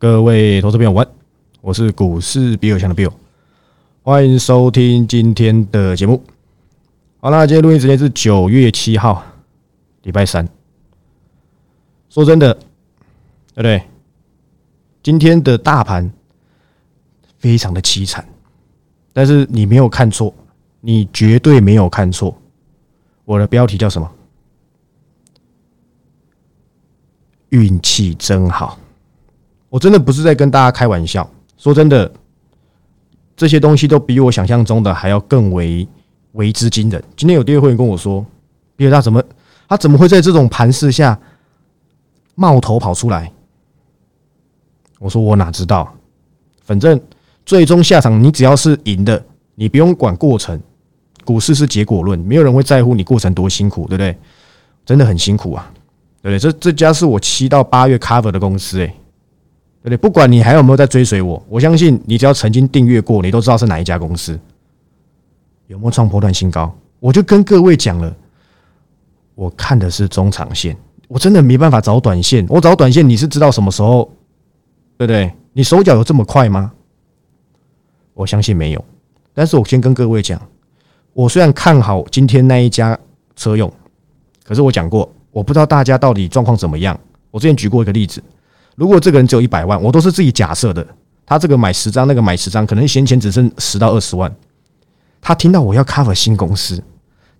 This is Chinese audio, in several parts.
各位投资朋友，晚，我是股市比尔强的 Bill，欢迎收听今天的节目。好啦，今天录音时间是九月七号，礼拜三。说真的，对不对？今天的大盘非常的凄惨，但是你没有看错，你绝对没有看错。我的标题叫什么？运气真好。我真的不是在跟大家开玩笑，说真的，这些东西都比我想象中的还要更为为之惊人。今天有第二会员跟我说，比尔大怎么他怎么会在这种盘势下冒头跑出来？我说我哪知道，反正最终下场你只要是赢的，你不用管过程。股市是结果论，没有人会在乎你过程多辛苦，对不对？真的很辛苦啊，对不对？这这家是我七到八月 cover 的公司，诶。对不对？不管你还有没有在追随我，我相信你只要曾经订阅过，你都知道是哪一家公司有没有创破断新高。我就跟各位讲了，我看的是中长线，我真的没办法找短线。我找短线，你是知道什么时候？对不对？你手脚有这么快吗？我相信没有。但是我先跟各位讲，我虽然看好今天那一家车用，可是我讲过，我不知道大家到底状况怎么样。我之前举过一个例子。如果这个人只有一百万，我都是自己假设的。他这个买十张，那个买十张，可能闲钱只剩十到二十万。他听到我要 cover 新公司，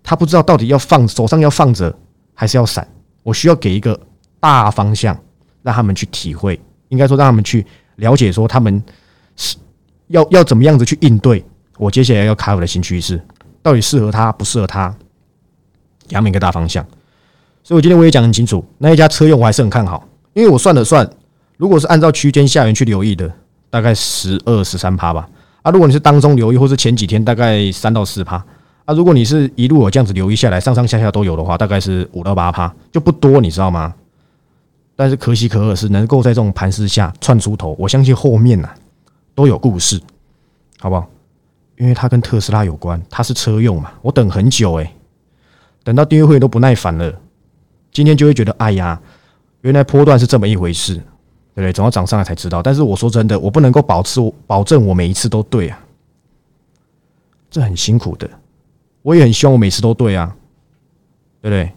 他不知道到底要放手上要放着还是要闪。我需要给一个大方向，让他们去体会，应该说让他们去了解，说他们是要要怎么样子去应对我接下来要 cover 的新趋势，到底适合他不适合他，给他们一个大方向。所以我今天我也讲很清楚，那一家车用我还是很看好，因为我算了算。如果是按照区间下缘去留意的，大概十二十三趴吧。啊，如果你是当中留意，或是前几天大概三到四趴。啊，如果你是一路有这样子留意下来，上上下下都有的话，大概是五到八趴，就不多，你知道吗？但是可喜可贺是能够在这种盘势下窜出头，我相信后面呢都有故事，好不好？因为它跟特斯拉有关，它是车用嘛。我等很久诶，等到订阅会都不耐烦了，今天就会觉得，哎呀，原来波段是这么一回事。对？总要涨上来才知道。但是我说真的，我不能够保持保证我每一次都对啊，这很辛苦的。我也很希望我每次都对啊，对不对？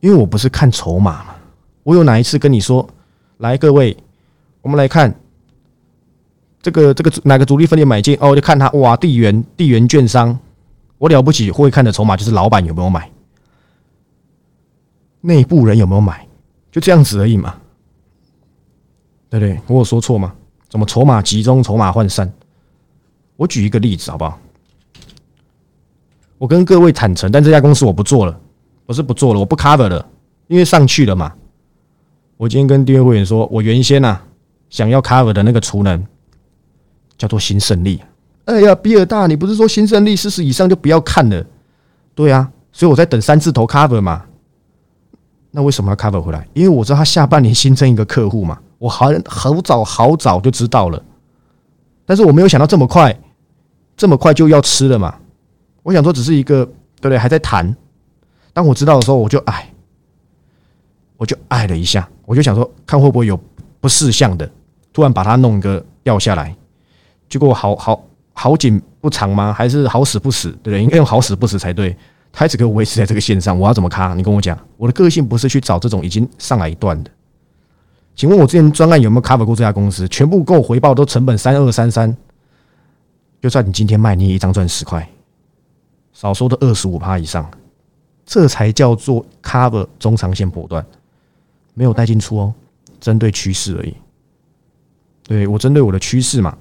因为我不是看筹码嘛。我有哪一次跟你说，来各位，我们来看这个这个哪个主力分裂买进哦？就看他哇，地缘地缘券商，我了不起会看的筹码就是老板有没有买，内部人有没有买，就这样子而已嘛。对不对？我有说错吗？怎么筹码集中，筹码涣散？我举一个例子好不好？我跟各位坦诚，但这家公司我不做了，不是不做了，我不 cover 了，因为上去了嘛。我今天跟订阅会员说，我原先呐想要 cover 的那个储能叫做新胜利。哎呀，比尔大，你不是说新胜利四十以上就不要看了？对啊，所以我在等三字头 cover 嘛。那为什么要 cover 回来？因为我知道他下半年新增一个客户嘛。我好好早好早就知道了，但是我没有想到这么快，这么快就要吃了嘛？我想说只是一个对不对？还在谈。当我知道的时候，我就哎，我就哎了一下，我就想说看会不会有不识相的，突然把它弄个掉下来。结果好好好景不长吗？还是好死不死？对不对？应该用好死不死才对。他一直给我维持在这个线上，我要怎么卡？你跟我讲，我的个性不是去找这种已经上来一段的。请问我之前专案有没有 cover 过这家公司？全部跟我回报都成本三二三三，就算你今天卖，你也一张赚十块，少说的二十五趴以上，这才叫做 cover 中长线波段，没有带进出哦，针对趋势而已。对我针对我的趋势嘛，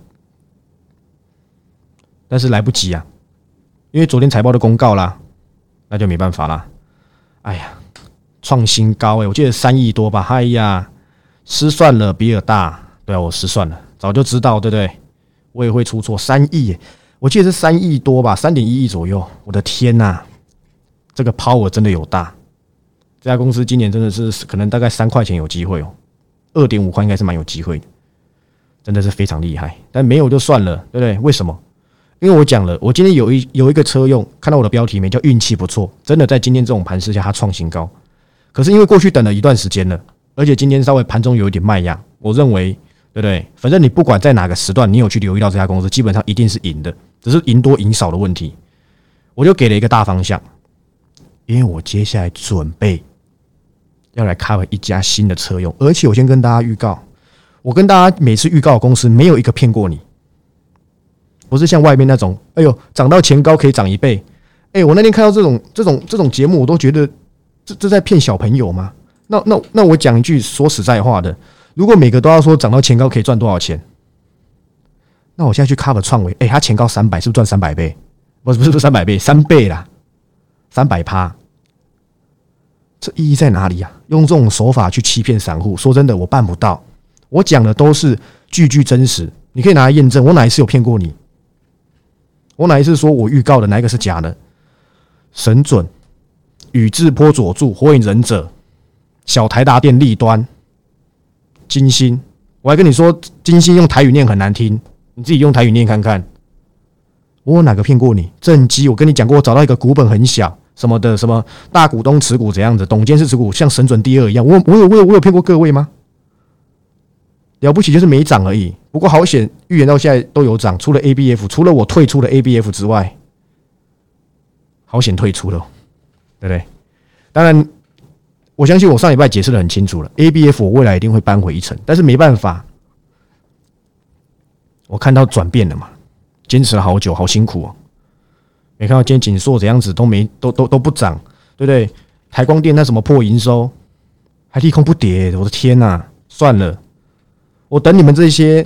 但是来不及啊，因为昨天财报的公告啦，那就没办法啦。哎呀，创新高哎，我记得三亿多吧，哎呀。失算了，比尔大，对啊，我失算了，早就知道，对不对？我也会出错，三亿，我记得是三亿多吧，三点一亿左右。我的天呐，这个 power 真的有大，这家公司今年真的是可能大概三块钱有机会哦，二点五块应该是蛮有机会的，真的是非常厉害。但没有就算了，对不对？为什么？因为我讲了，我今天有一有一个车用，看到我的标题没？叫运气不错，真的在今天这种盘势下，它创新高。可是因为过去等了一段时间了。而且今天稍微盘中有一点卖压，我认为对不对？反正你不管在哪个时段，你有去留意到这家公司，基本上一定是赢的，只是赢多赢少的问题。我就给了一个大方向，因为我接下来准备要来开一家新的车用，而且我先跟大家预告，我跟大家每次预告公司没有一个骗过你，不是像外面那种，哎呦，涨到前高可以涨一倍，哎，我那天看到这种这种这种节目，我都觉得这这在骗小朋友吗？那那那我讲一句说实在话的，如果每个都要说涨到前高可以赚多少钱，那我现在去 cover 创维，哎，它前高三百，是不是赚三百倍？不是不是不是三百倍，三倍啦，三百趴，这意义在哪里啊？用这种手法去欺骗散户，说真的，我办不到。我讲的都是句句真实，你可以拿来验证。我哪一次有骗过你？我哪一次说我预告的哪一个是假的？神准、宇智波佐助、火影忍者、小台达电立端、金星，我还跟你说金星用台语念很难听，你自己用台语念看看。我哪个骗过你？正机，我跟你讲过，我找到一个股本很小什么的，什么大股东持股怎样子，董监事持股像神准第二一样。我我有我有我有骗过各位吗？了不起就是没涨而已。不过好险，预言到现在都有涨，除了 ABF，除了我退出了 ABF 之外，好险退出了，对不对？当然，我相信我上礼拜解释的很清楚了，ABF 我未来一定会扳回一城，但是没办法，我看到转变了嘛。坚持了好久，好辛苦哦！没看到今天锦硕怎样子都没都都都不涨，对不对？台光电那什么破营收，还利空不跌，我的天呐！算了，我等你们这些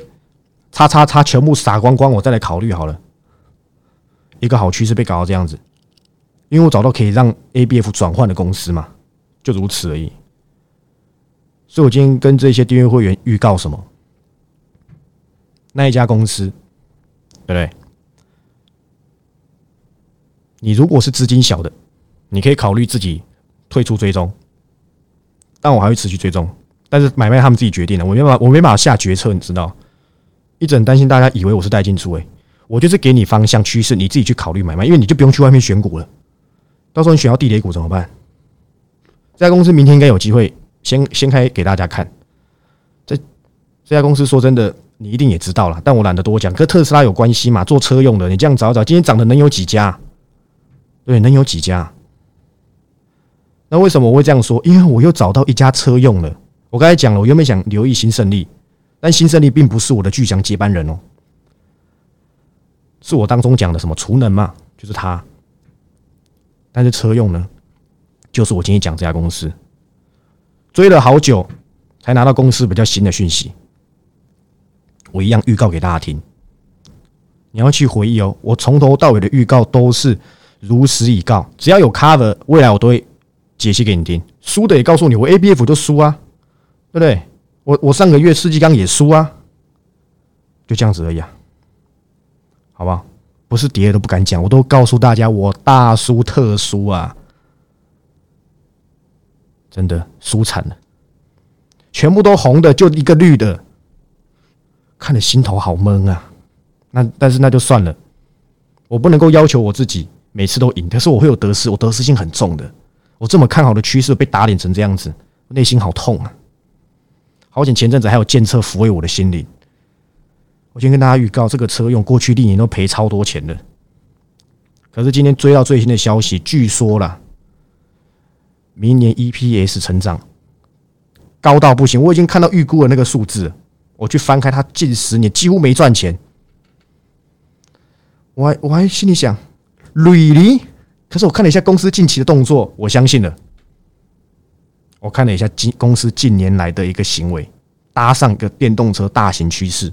叉叉叉全部撒光光，我再来考虑好了。一个好趋势被搞到这样子，因为我找到可以让 ABF 转换的公司嘛，就如此而已。所以我今天跟这些订阅会员预告什么？那一家公司。对不对？你如果是资金小的，你可以考虑自己退出追踪，但我还会持续追踪。但是买卖他们自己决定的，我没办法，我没办法下决策，你知道？一直很担心大家以为我是带进出，诶，我就是给你方向趋势，你自己去考虑买卖，因为你就不用去外面选股了。到时候你选到地雷股怎么办？这家公司明天应该有机会先先开给大家看。这这家公司说真的。你一定也知道了，但我懒得多讲。跟特斯拉有关系嘛？做车用的，你这样找找，今天涨的能有几家？对，能有几家？那为什么我会这样说？因为我又找到一家车用了。我刚才讲了，我原本想留意新胜利，但新胜利并不是我的巨强接班人哦，是我当中讲的什么储能嘛，就是他。但是车用呢，就是我今天讲这家公司，追了好久才拿到公司比较新的讯息。我一样预告给大家听，你要去回忆哦。我从头到尾的预告都是如实以告，只要有 cover，未来我都会解析给你听。输的也告诉你，我 ABF 就输啊，对不对？我我上个月世纪钢也输啊，就这样子而已啊，好不好？不是跌都不敢讲，我都告诉大家，我大输特输啊，真的输惨了，全部都红的，就一个绿的。看得心头好闷啊！那但是那就算了，我不能够要求我自己每次都赢，可是我会有得失，我得失心很重的。我这么看好的趋势被打脸成这样子，内心好痛啊！好险前阵子还有监测抚慰我的心灵。我先跟大家预告，这个车用过去历年都赔超多钱的，可是今天追到最新的消息，据说了，明年 EPS 成长高到不行，我已经看到预估的那个数字。我去翻开它近十年几乎没赚钱，我还我还心里想远离可是我看了一下公司近期的动作，我相信了。我看了一下近公司近年来的一个行为，搭上一个电动车大型趋势，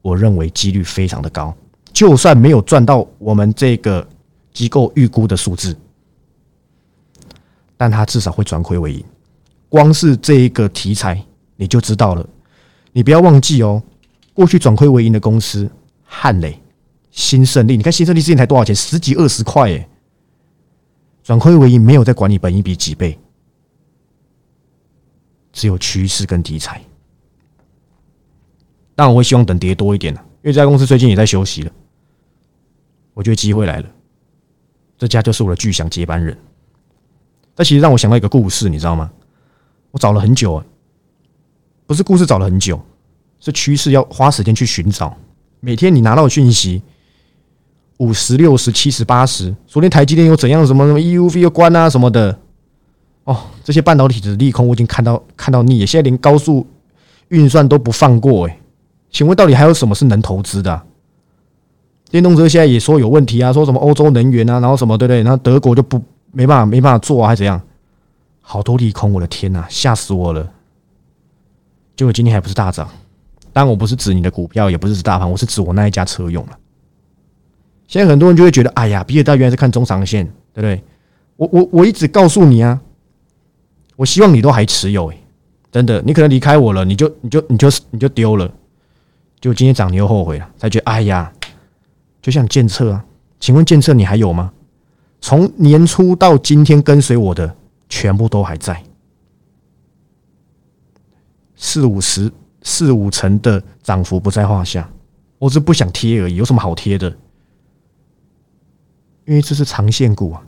我认为几率非常的高。就算没有赚到我们这个机构预估的数字，但他至少会转亏为盈。光是这一个题材。你就知道了，你不要忘记哦。过去转亏为盈的公司，汉磊、新胜利，你看新胜利之前才多少钱？十几二十块耶！转亏为盈没有在管你本一笔几倍，只有趋势跟题材。但我会希望等跌多一点呢，因为这家公司最近也在休息了。我觉得机会来了，这家就是我的巨响接班人。但其实让我想到一个故事，你知道吗？我找了很久。不是故事找了很久，是趋势要花时间去寻找。每天你拿到讯息，五十六十七十八十，昨天台积电又怎样？什么什么 EUV 又关啊什么的。哦，这些半导体的利空我已经看到看到腻了，现在连高速运算都不放过哎。请问到底还有什么是能投资的？电动车现在也说有问题啊，说什么欧洲能源啊，然后什么对不对？然后德国就不没办法没办法做啊，还怎样？好多利空，我的天呐，吓死我了！结果今天还不是大涨？当然我不是指你的股票，也不是指大盘，我是指我那一家车用了。现在很多人就会觉得，哎呀，比尔大原来是看中长线，对不对？我我我一直告诉你啊，我希望你都还持有，哎，真的，你可能离开我了，你就你就你就你就丢了。就今天涨，你又后悔了，才觉得哎呀，就像监测啊，请问监测你还有吗？从年初到今天跟随我的，全部都还在，四五十、四五成的涨幅不在话下。我是不想贴而已，有什么好贴的？因为这是长线股啊，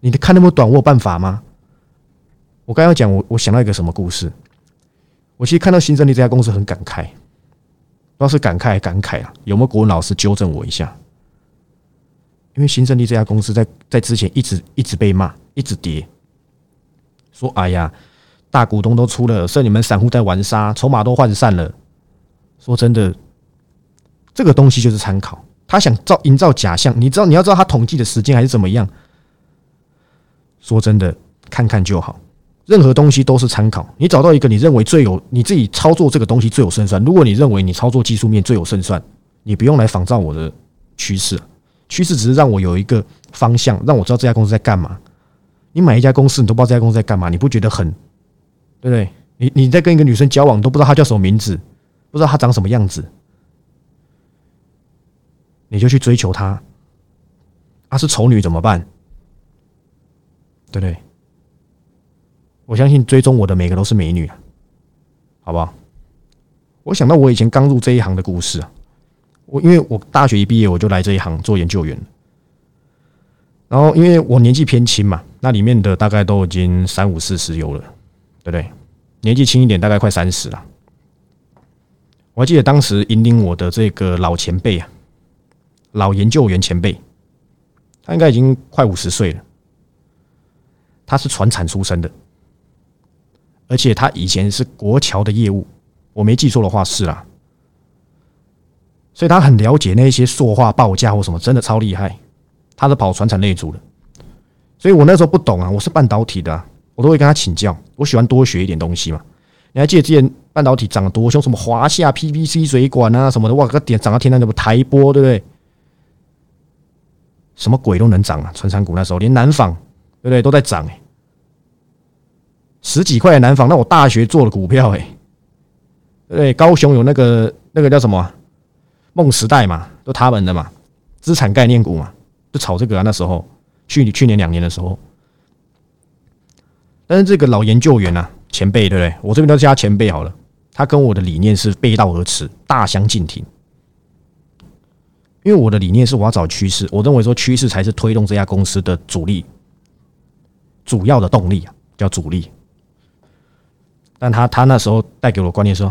你看那么短，我有办法吗？我刚要讲，我我想到一个什么故事？我其实看到新胜利这家公司很感慨。不知道是感慨感慨啊？有没有国文老师纠正我一下？因为新胜利这家公司在在之前一直一直被骂，一直跌，说哎呀，大股东都出了，剩你们散户在玩沙，筹码都涣散了。说真的，这个东西就是参考，他想造营造假象，你知道你要知道他统计的时间还是怎么样？说真的，看看就好。任何东西都是参考，你找到一个你认为最有你自己操作这个东西最有胜算。如果你认为你操作技术面最有胜算，你不用来仿照我的趋势，趋势只是让我有一个方向，让我知道这家公司在干嘛。你买一家公司，你都不知道这家公司在干嘛，你不觉得很对不对？你你在跟一个女生交往，都不知道她叫什么名字，不知道她长什么样子，你就去追求她，她是丑女怎么办？对不对？我相信追踪我的每个都是美女，好不好？我想到我以前刚入这一行的故事啊，我因为我大学一毕业我就来这一行做研究员，然后因为我年纪偏轻嘛，那里面的大概都已经三五四十有了，对不对？年纪轻一点大概快三十了。我还记得当时引领我的这个老前辈啊，老研究员前辈，他应该已经快五十岁了，他是船产出身的。而且他以前是国桥的业务，我没记错的话是啦，所以他很了解那些塑化报价或什么，真的超厉害。他是跑船产内组的，所以我那时候不懂啊，我是半导体的，我都会跟他请教。我喜欢多学一点东西嘛。你还记得之前半导体涨得多凶？什么华夏 PVC 水管啊什么的，哇，个点涨到天上，那不台波对不对？什么鬼都能涨啊！船产股那时候连南纺对不对都在涨哎。十几块的南纺，那我大学做的股票哎，对，高雄有那个那个叫什么梦时代嘛，都他们的嘛，资产概念股嘛，就炒这个啊。那时候去去年两年的时候，但是这个老研究员呐，前辈对不对？我这边都叫他前辈好了，他跟我的理念是背道而驰，大相径庭。因为我的理念是我要找趋势，我认为说趋势才是推动这家公司的主力，主要的动力啊，叫主力。但他他那时候带给我观念说，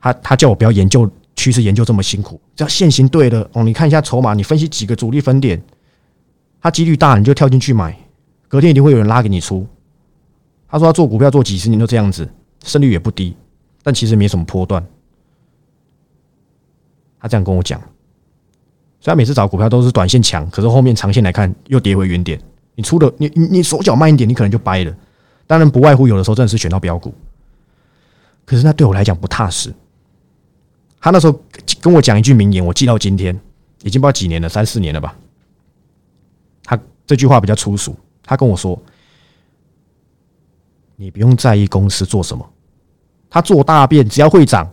他他叫我不要研究趋势研究这么辛苦，只要现行对了哦，你看一下筹码，你分析几个主力分点，它几率大你就跳进去买，隔天一定会有人拉给你出。他说他做股票做几十年都这样子，胜率也不低，但其实没什么波段。他这样跟我讲，虽然每次找股票都是短线强，可是后面长线来看又跌回原点。你出的你你你手脚慢一点，你可能就掰了。当然不外乎有的时候真的是选到标股。可是那对我来讲不踏实。他那时候跟我讲一句名言，我记到今天，已经不知道几年了，三四年了吧。他这句话比较粗俗，他跟我说：“你不用在意公司做什么，他做大便只要会涨，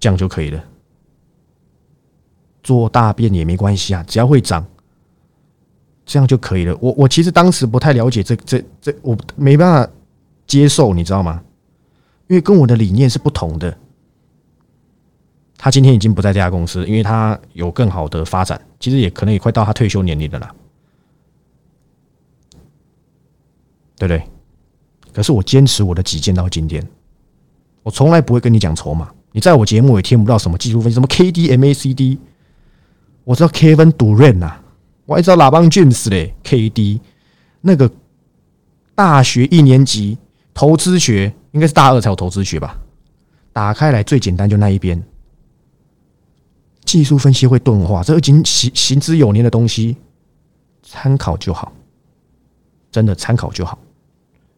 这样就可以了。做大便也没关系啊，只要会涨，这样就可以了。”我我其实当时不太了解这这这，我没办法接受，你知道吗？因为跟我的理念是不同的，他今天已经不在这家公司，因为他有更好的发展，其实也可能也快到他退休年龄的了，对不对？可是我坚持我的己见到今天，我从来不会跟你讲筹码。你在我节目也听不到什么技术分析，什么 K D M A C D。我知道 Kevin Durant 呐，我还知道拉邦 James 嘞，K D 那个大学一年级投资学应该是大二才有投资学吧？打开来最简单就那一边，技术分析会钝化，这已经行行之有年的东西，参考就好，真的参考就好。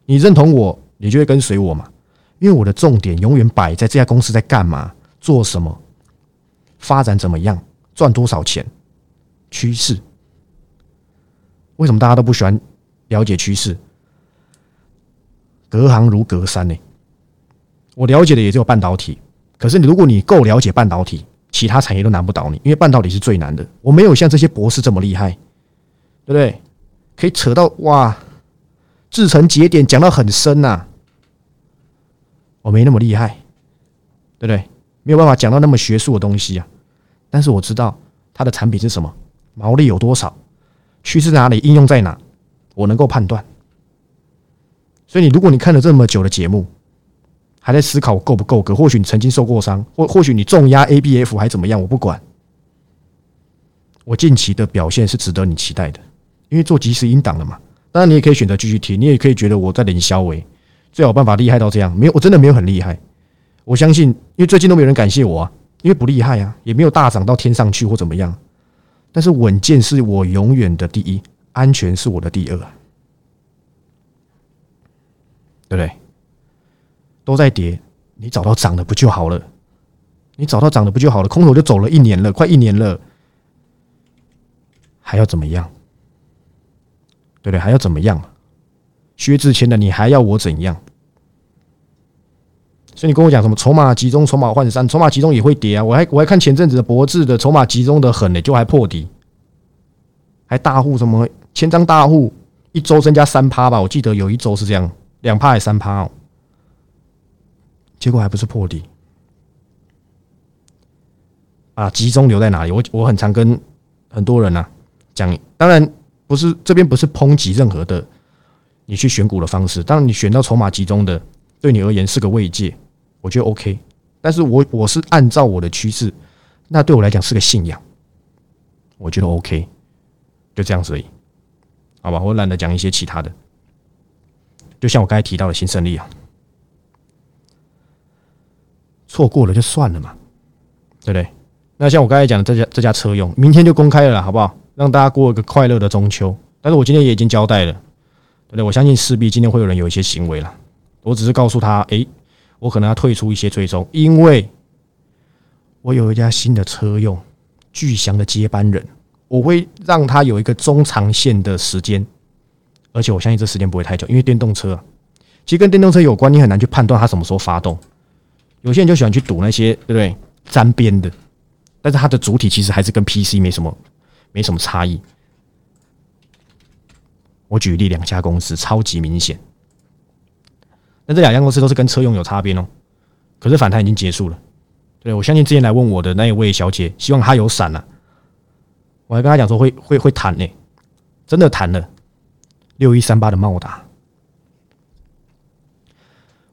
你认同我，你就会跟随我嘛。因为我的重点永远摆在这家公司在干嘛、做什么、发展怎么样、赚多少钱、趋势。为什么大家都不喜欢了解趋势？隔行如隔山呢？我了解的也只有半导体。可是你如果你够了解半导体，其他产业都难不倒你，因为半导体是最难的。我没有像这些博士这么厉害，对不对？可以扯到哇，制成节点讲到很深呐。我没那么厉害，对不对？没有办法讲到那么学术的东西啊。但是我知道它的产品是什么，毛利有多少，趋势哪里，应用在哪，我能够判断。所以你如果你看了这么久的节目，还在思考够不够格，或许你曾经受过伤，或或许你重压 ABF 还怎么样，我不管。我近期的表现是值得你期待的，因为做及时音档了嘛。当然你也可以选择继续听，你也可以觉得我在领消维。最好办法厉害到这样，没有我真的没有很厉害。我相信，因为最近都没有人感谢我啊，因为不厉害啊，也没有大涨到天上去或怎么样。但是稳健是我永远的第一，安全是我的第二，对不对？都在跌，你找到涨的不就好了？你找到涨的不就好了？空头就走了一年了，快一年了，还要怎么样？对不对？还要怎么样？薛之谦的，你还要我怎样？所以你跟我讲什么筹码集中、筹码涣散、筹码集中也会跌啊！我还我还看前阵子的博智的筹码集中的很呢，就还破底，还大户什么千张大户一周增加三趴吧？我记得有一周是这样，两趴还三趴哦，结果还不是破底啊！集中留在哪里？我我很常跟很多人呐讲，当然不是这边不是抨击任何的。你去选股的方式，当然你选到筹码集中的，对你而言是个慰藉，我觉得 OK。但是我我是按照我的趋势，那对我来讲是个信仰，我觉得 OK，就这样子而已，好吧？我懒得讲一些其他的，就像我刚才提到的新胜利啊，错过了就算了嘛，对不对？那像我刚才讲的这家这家车用，明天就公开了，好不好？让大家过一个快乐的中秋。但是我今天也已经交代了。对不对？我相信势必今天会有人有一些行为了。我只是告诉他，哎，我可能要退出一些追踪，因为我有一家新的车用巨翔的接班人，我会让他有一个中长线的时间，而且我相信这时间不会太久，因为电动车其实跟电动车有关，你很难去判断它什么时候发动。有些人就喜欢去赌那些，对不对？沾边的，但是它的主体其实还是跟 PC 没什么没什么差异。我举例两家公司，超级明显。那这两家公司都是跟车用有差别哦。可是反弹已经结束了。对我相信之前来问我的那一位小姐，希望她有闪了。我还跟她讲说会会会弹呢，真的弹了。六一三八的茂达，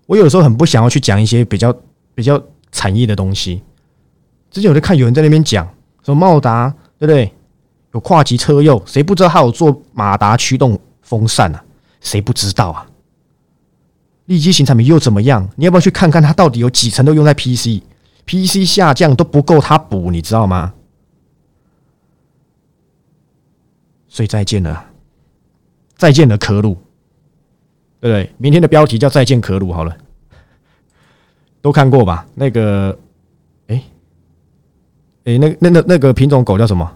我有时候很不想要去讲一些比较比较产业的东西。之前我在看有人在那边讲说茂达，对不对？有跨级车用，谁不知道他有做马达驱动？风扇啊，谁不知道啊？立基型产品又怎么样？你要不要去看看它到底有几层都用在 PC？PC 下降都不够它补，你知道吗？所以再见了，再见了，可鲁，对不对？明天的标题叫再见可鲁好了，都看过吧？那个，哎，哎，那那那那个品种狗叫什么？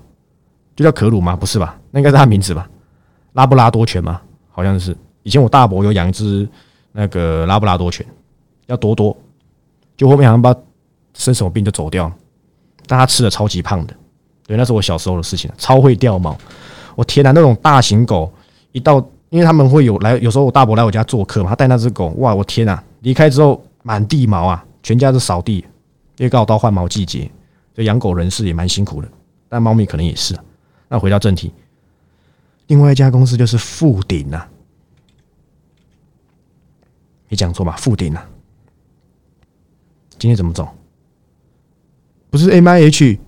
就叫可鲁吗？不是吧？那应该是它名字吧？拉布拉多犬吗？好像是。以前我大伯有养一只那个拉布拉多犬，叫多多，就后面好像把生什么病就走掉了。但它吃的超级胖的，对，那是我小时候的事情超会掉毛。我天哪，那种大型狗一到，因为他们会有来，有时候我大伯来我家做客嘛，他带那只狗，哇，我天哪！离开之后满地毛啊，全家都扫地，因为刚到换毛季节，所以养狗人士也蛮辛苦的，但猫咪可能也是。那回到正题。另外一家公司就是富鼎啊，没讲错吧？富鼎啊，今天怎么走？不是 M I H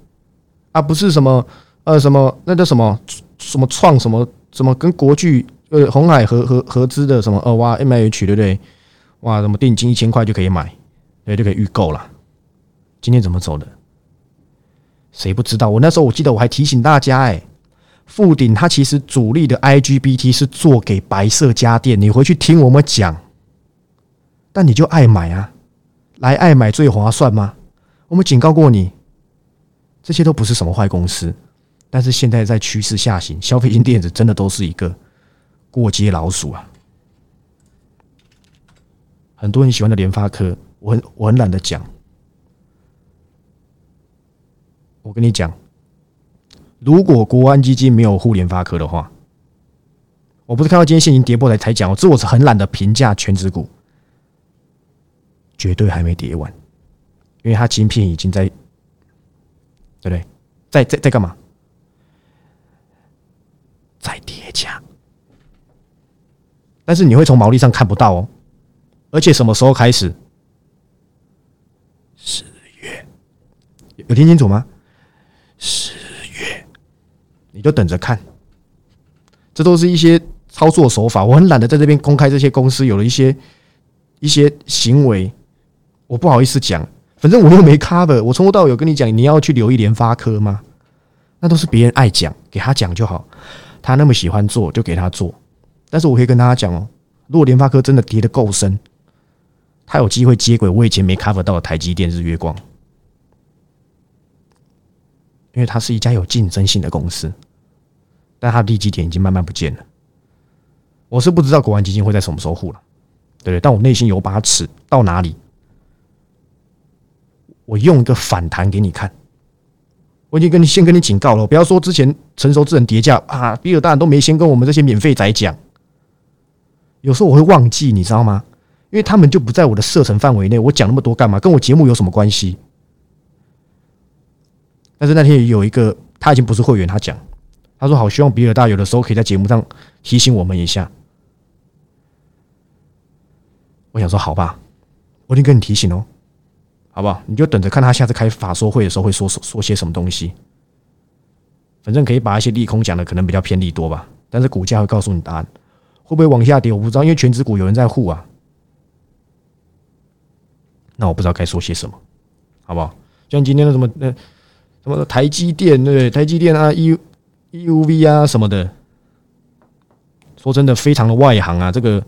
啊，不是什么呃什么那叫什么什么创什么什么跟国巨呃红海合合合资的什么呃哇 M I H 对不对？哇，什么定金一千块就可以买，对，就可以预购了。今天怎么走的？谁不知道？我那时候我记得我还提醒大家，哎，富鼎它其实主力的 IGBT 是做给白色家电，你回去听我们讲。但你就爱买啊，来爱买最划算吗？我们警告过你，这些都不是什么坏公司。但是现在在趋势下行，消费性电子真的都是一个过街老鼠啊。很多人喜欢的联发科，我很我很懒得讲。我跟你讲，如果国安基金没有护联发科的话，我不是看到今天现金跌破才才讲，这我是很懒得评价全指股。绝对还没跌完，因为它晶片已经在，对不对？在在在干嘛？在叠加。但是你会从毛利上看不到哦，而且什么时候开始？十月，有听清楚吗？十月，你就等着看。这都是一些操作手法，我很懒得在这边公开这些公司有了一些一些行为。我不好意思讲，反正我又没 cover。我从头到尾有跟你讲，你要去留意联发科吗？那都是别人爱讲，给他讲就好。他那么喜欢做，就给他做。但是我可以跟大家讲哦，如果联发科真的跌得够深，他有机会接轨我以前没 cover 到的台积电、日月光，因为它是一家有竞争性的公司，但它利基点已经慢慢不见了。我是不知道国安基金会在什么时候护了，对不对？但我内心有把尺，到哪里？我用一个反弹给你看，我已经跟你先跟你警告了，不要说之前成熟智能叠加啊，比尔大人都没先跟我们这些免费仔讲。有时候我会忘记，你知道吗？因为他们就不在我的射程范围内，我讲那么多干嘛？跟我节目有什么关系？但是那天有一个他已经不是会员，他讲，他说好希望比尔大有的时候可以在节目上提醒我们一下。我想说好吧，我已经跟你提醒哦。好不好？你就等着看他下次开法说会的时候会说说些什么东西。反正可以把一些利空讲的可能比较偏利多吧，但是股价会告诉你答案。会不会往下跌？我不知道，因为全指股有人在护啊。那我不知道该说些什么，好不好？像今天的什么呃什么台积电对？台积电啊，E E U V 啊什么的，说真的非常的外行啊。这个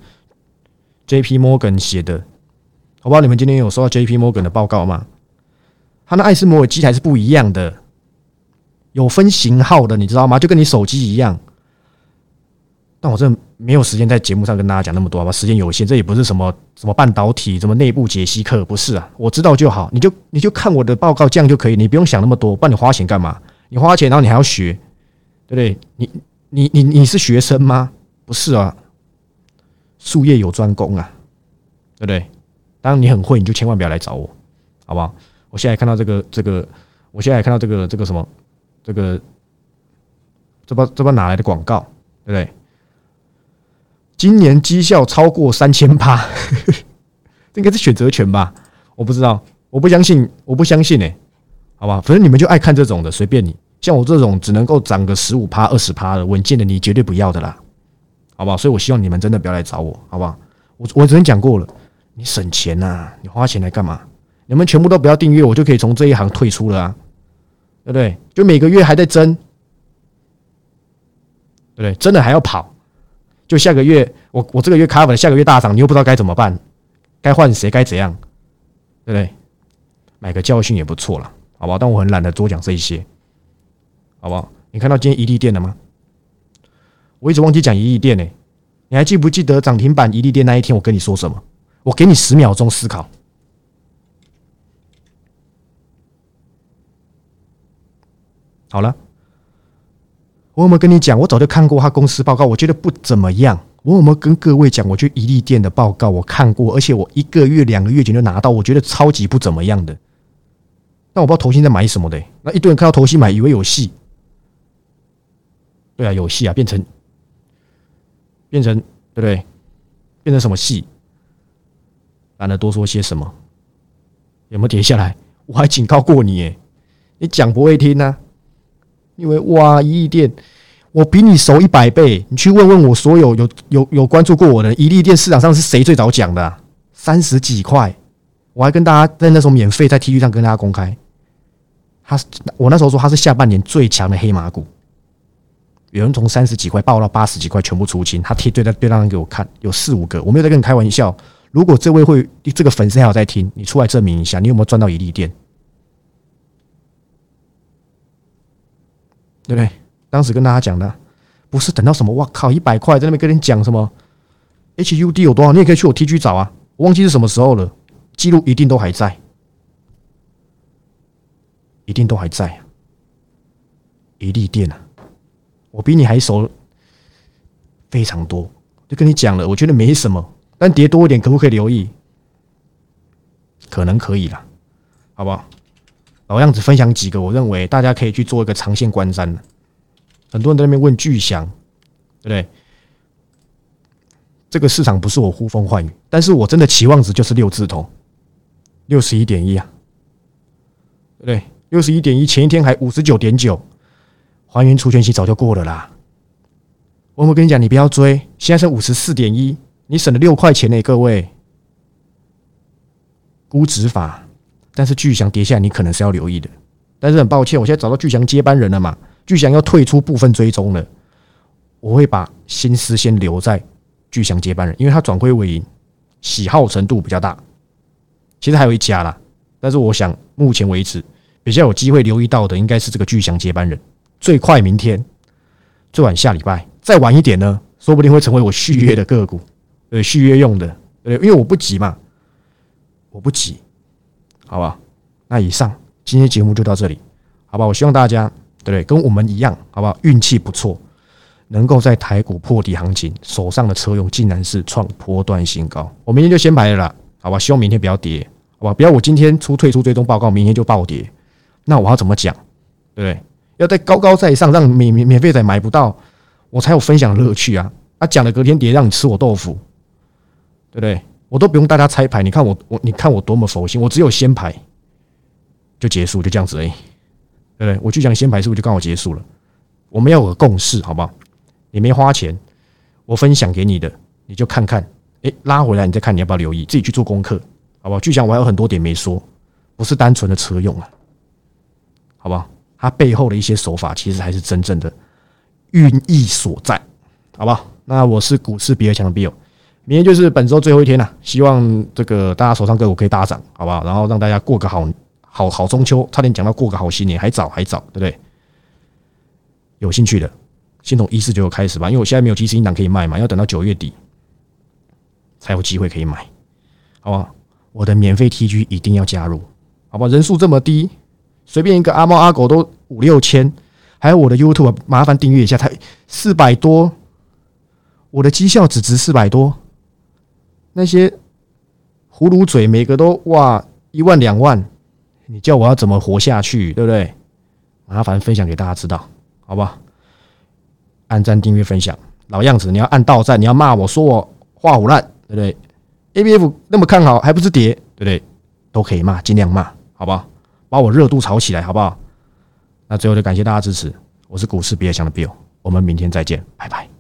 J P Morgan 写的。我不知道你们今天有收到 J P Morgan 的报告吗？它的艾斯摩尔机台是不一样的，有分型号的，你知道吗？就跟你手机一样。但我真的没有时间在节目上跟大家讲那么多，好吧？时间有限，这也不是什么什么半导体、什么内部解析课，不是啊。我知道就好，你就你就看我的报告，这样就可以，你不用想那么多。不然你花钱干嘛？你花钱，然后你还要学，对不对？你你你你是学生吗？不是啊，术业有专攻啊，对不对？当然你很会，你就千万不要来找我，好不好？我现在看到这个这个，我现在看到这个这个什么，这个这不这不哪来的广告，对不对？今年绩效超过三千八，这应该是选择权吧？我不知道，我不相信，我不相信哎，好吧？反正你们就爱看这种的，随便你。像我这种只能够涨个十五趴、二十趴的稳健的，你绝对不要的啦，好不好？所以我希望你们真的不要来找我，好不好？我我昨天讲过了。你省钱呐？你花钱来干嘛？你们全部都不要订阅，我就可以从这一行退出了啊，对不对？就每个月还在增，对不对？真的还要跑，就下个月我我这个月 cover，下个月大涨，你又不知道该怎么办，该换谁，该怎样，对不对？买个教训也不错了，好不好？但我很懒得多讲这一些，好不好？你看到今天一利电了吗？我一直忘记讲一利电呢，你还记不记得涨停板一利电那一天我跟你说什么？我给你十秒钟思考。好了，我有没有跟你讲？我早就看过他公司报告，我觉得不怎么样。我有没有跟各位讲？我去宜利店的报告我看过，而且我一个月、两个月前就拿到，我觉得超级不怎么样的。但我不知道投信在买什么的。那一堆人看到投信买，以为有戏。对啊，有戏啊，变成变成对不对？变成什么戏？懒得多说些什么，有没有跌下来？我还警告过你，诶，你讲不会听呢。因为哇，一利店，我比你熟一百倍。你去问问我所有有有有关注过我的一利店市场上是谁最早讲的？三十几块，我还跟大家在那时候免费在 T V 上跟大家公开。他我那时候说他是下半年最强的黑马股。有人从三十几块爆到八十几块，全部出清。他贴对在对账给我看，有四五个，我没有在跟你开玩笑。如果这位会这个粉丝还有在听，你出来证明一下，你有没有赚到一利店？对不对？当时跟大家讲的，不是等到什么，哇靠，一百块在那边跟你讲什么 HUD 有多少，你也可以去我 T G 找啊，我忘记是什么时候了，记录一定都还在，一定都还在，一利店啊，我比你还熟非常多，就跟你讲了，我觉得没什么，但跌多一点可不可以留意？可能可以啦，好不好？老样子分享几个，我认为大家可以去做一个长线观瞻的。很多人在那边问巨翔，对不对？这个市场不是我呼风唤雨，但是我真的期望值就是六字头，六十一点一啊，对不对？六十一点一，前一天还五十九点九，还原除权期早就过了啦。我们跟你讲，你不要追，现在是五十四点一，你省了六块钱呢，各位。估值法。但是巨翔跌下来，你可能是要留意的。但是很抱歉，我现在找到巨翔接班人了嘛？巨翔要退出部分追踪了，我会把心思先留在巨翔接班人，因为他转亏为盈，喜好程度比较大。其实还有一家啦，但是我想目前为止比较有机会留意到的，应该是这个巨翔接班人。最快明天，最晚下礼拜，再晚一点呢，说不定会成为我续约的个股，呃，续约用的。呃，因为我不急嘛，我不急。好吧，那以上今天节目就到这里，好吧？我希望大家对不对？跟我们一样，好不好？运气不错，能够在台股破底行情，手上的车用竟然是创波段新高。我明天就先买了啦，好吧？希望明天不要跌，好吧？不要我今天出退出追踪报告，明天就暴跌，那我要怎么讲？对不对？要在高高在上，让免免免费仔买不到，我才有分享乐趣啊！啊，讲了隔天跌，让你吃我豆腐，对不对？我都不用大家猜牌，你看我我你看我多么佛心，我只有先牌就结束，就这样子而已，对不对？我去讲先牌是不是就刚好结束了？我们要有个共识，好不好？你没花钱，我分享给你的，你就看看，哎，拉回来你再看，你要不要留意？自己去做功课，好不好？就讲我还有很多点没说，不是单纯的车用啊，好不好？它背后的一些手法，其实还是真正的寓意所在，好不好？那我是股市比尔强的 Bill。明天就是本周最后一天了，希望这个大家手上个股可以大涨，好不好？然后让大家过个好好好中秋，差点讲到过个好新年，还早还早，对不对？有兴趣的先从一四九开始吧，因为我现在没有即时音档可以卖嘛，要等到九月底才有机会可以买，好不好？我的免费 TG 一定要加入，好吧？人数这么低，随便一个阿猫阿狗都五六千，还有我的 YouTube，麻烦订阅一下，才四百多，我的绩效只值四百多。那些葫芦嘴，每个都哇一万两万，你叫我要怎么活下去，对不对？麻烦分享给大家知道，好不好？按赞、订阅、分享，老样子，你要按到赞，你要骂我说我画虎烂，对不对？A B F 那么看好，还不是跌，对不对？都可以骂，尽量骂，好不好？把我热度炒起来，好不好？那最后就感谢大家支持，我是股市比尔强的 Bill，我们明天再见，拜拜。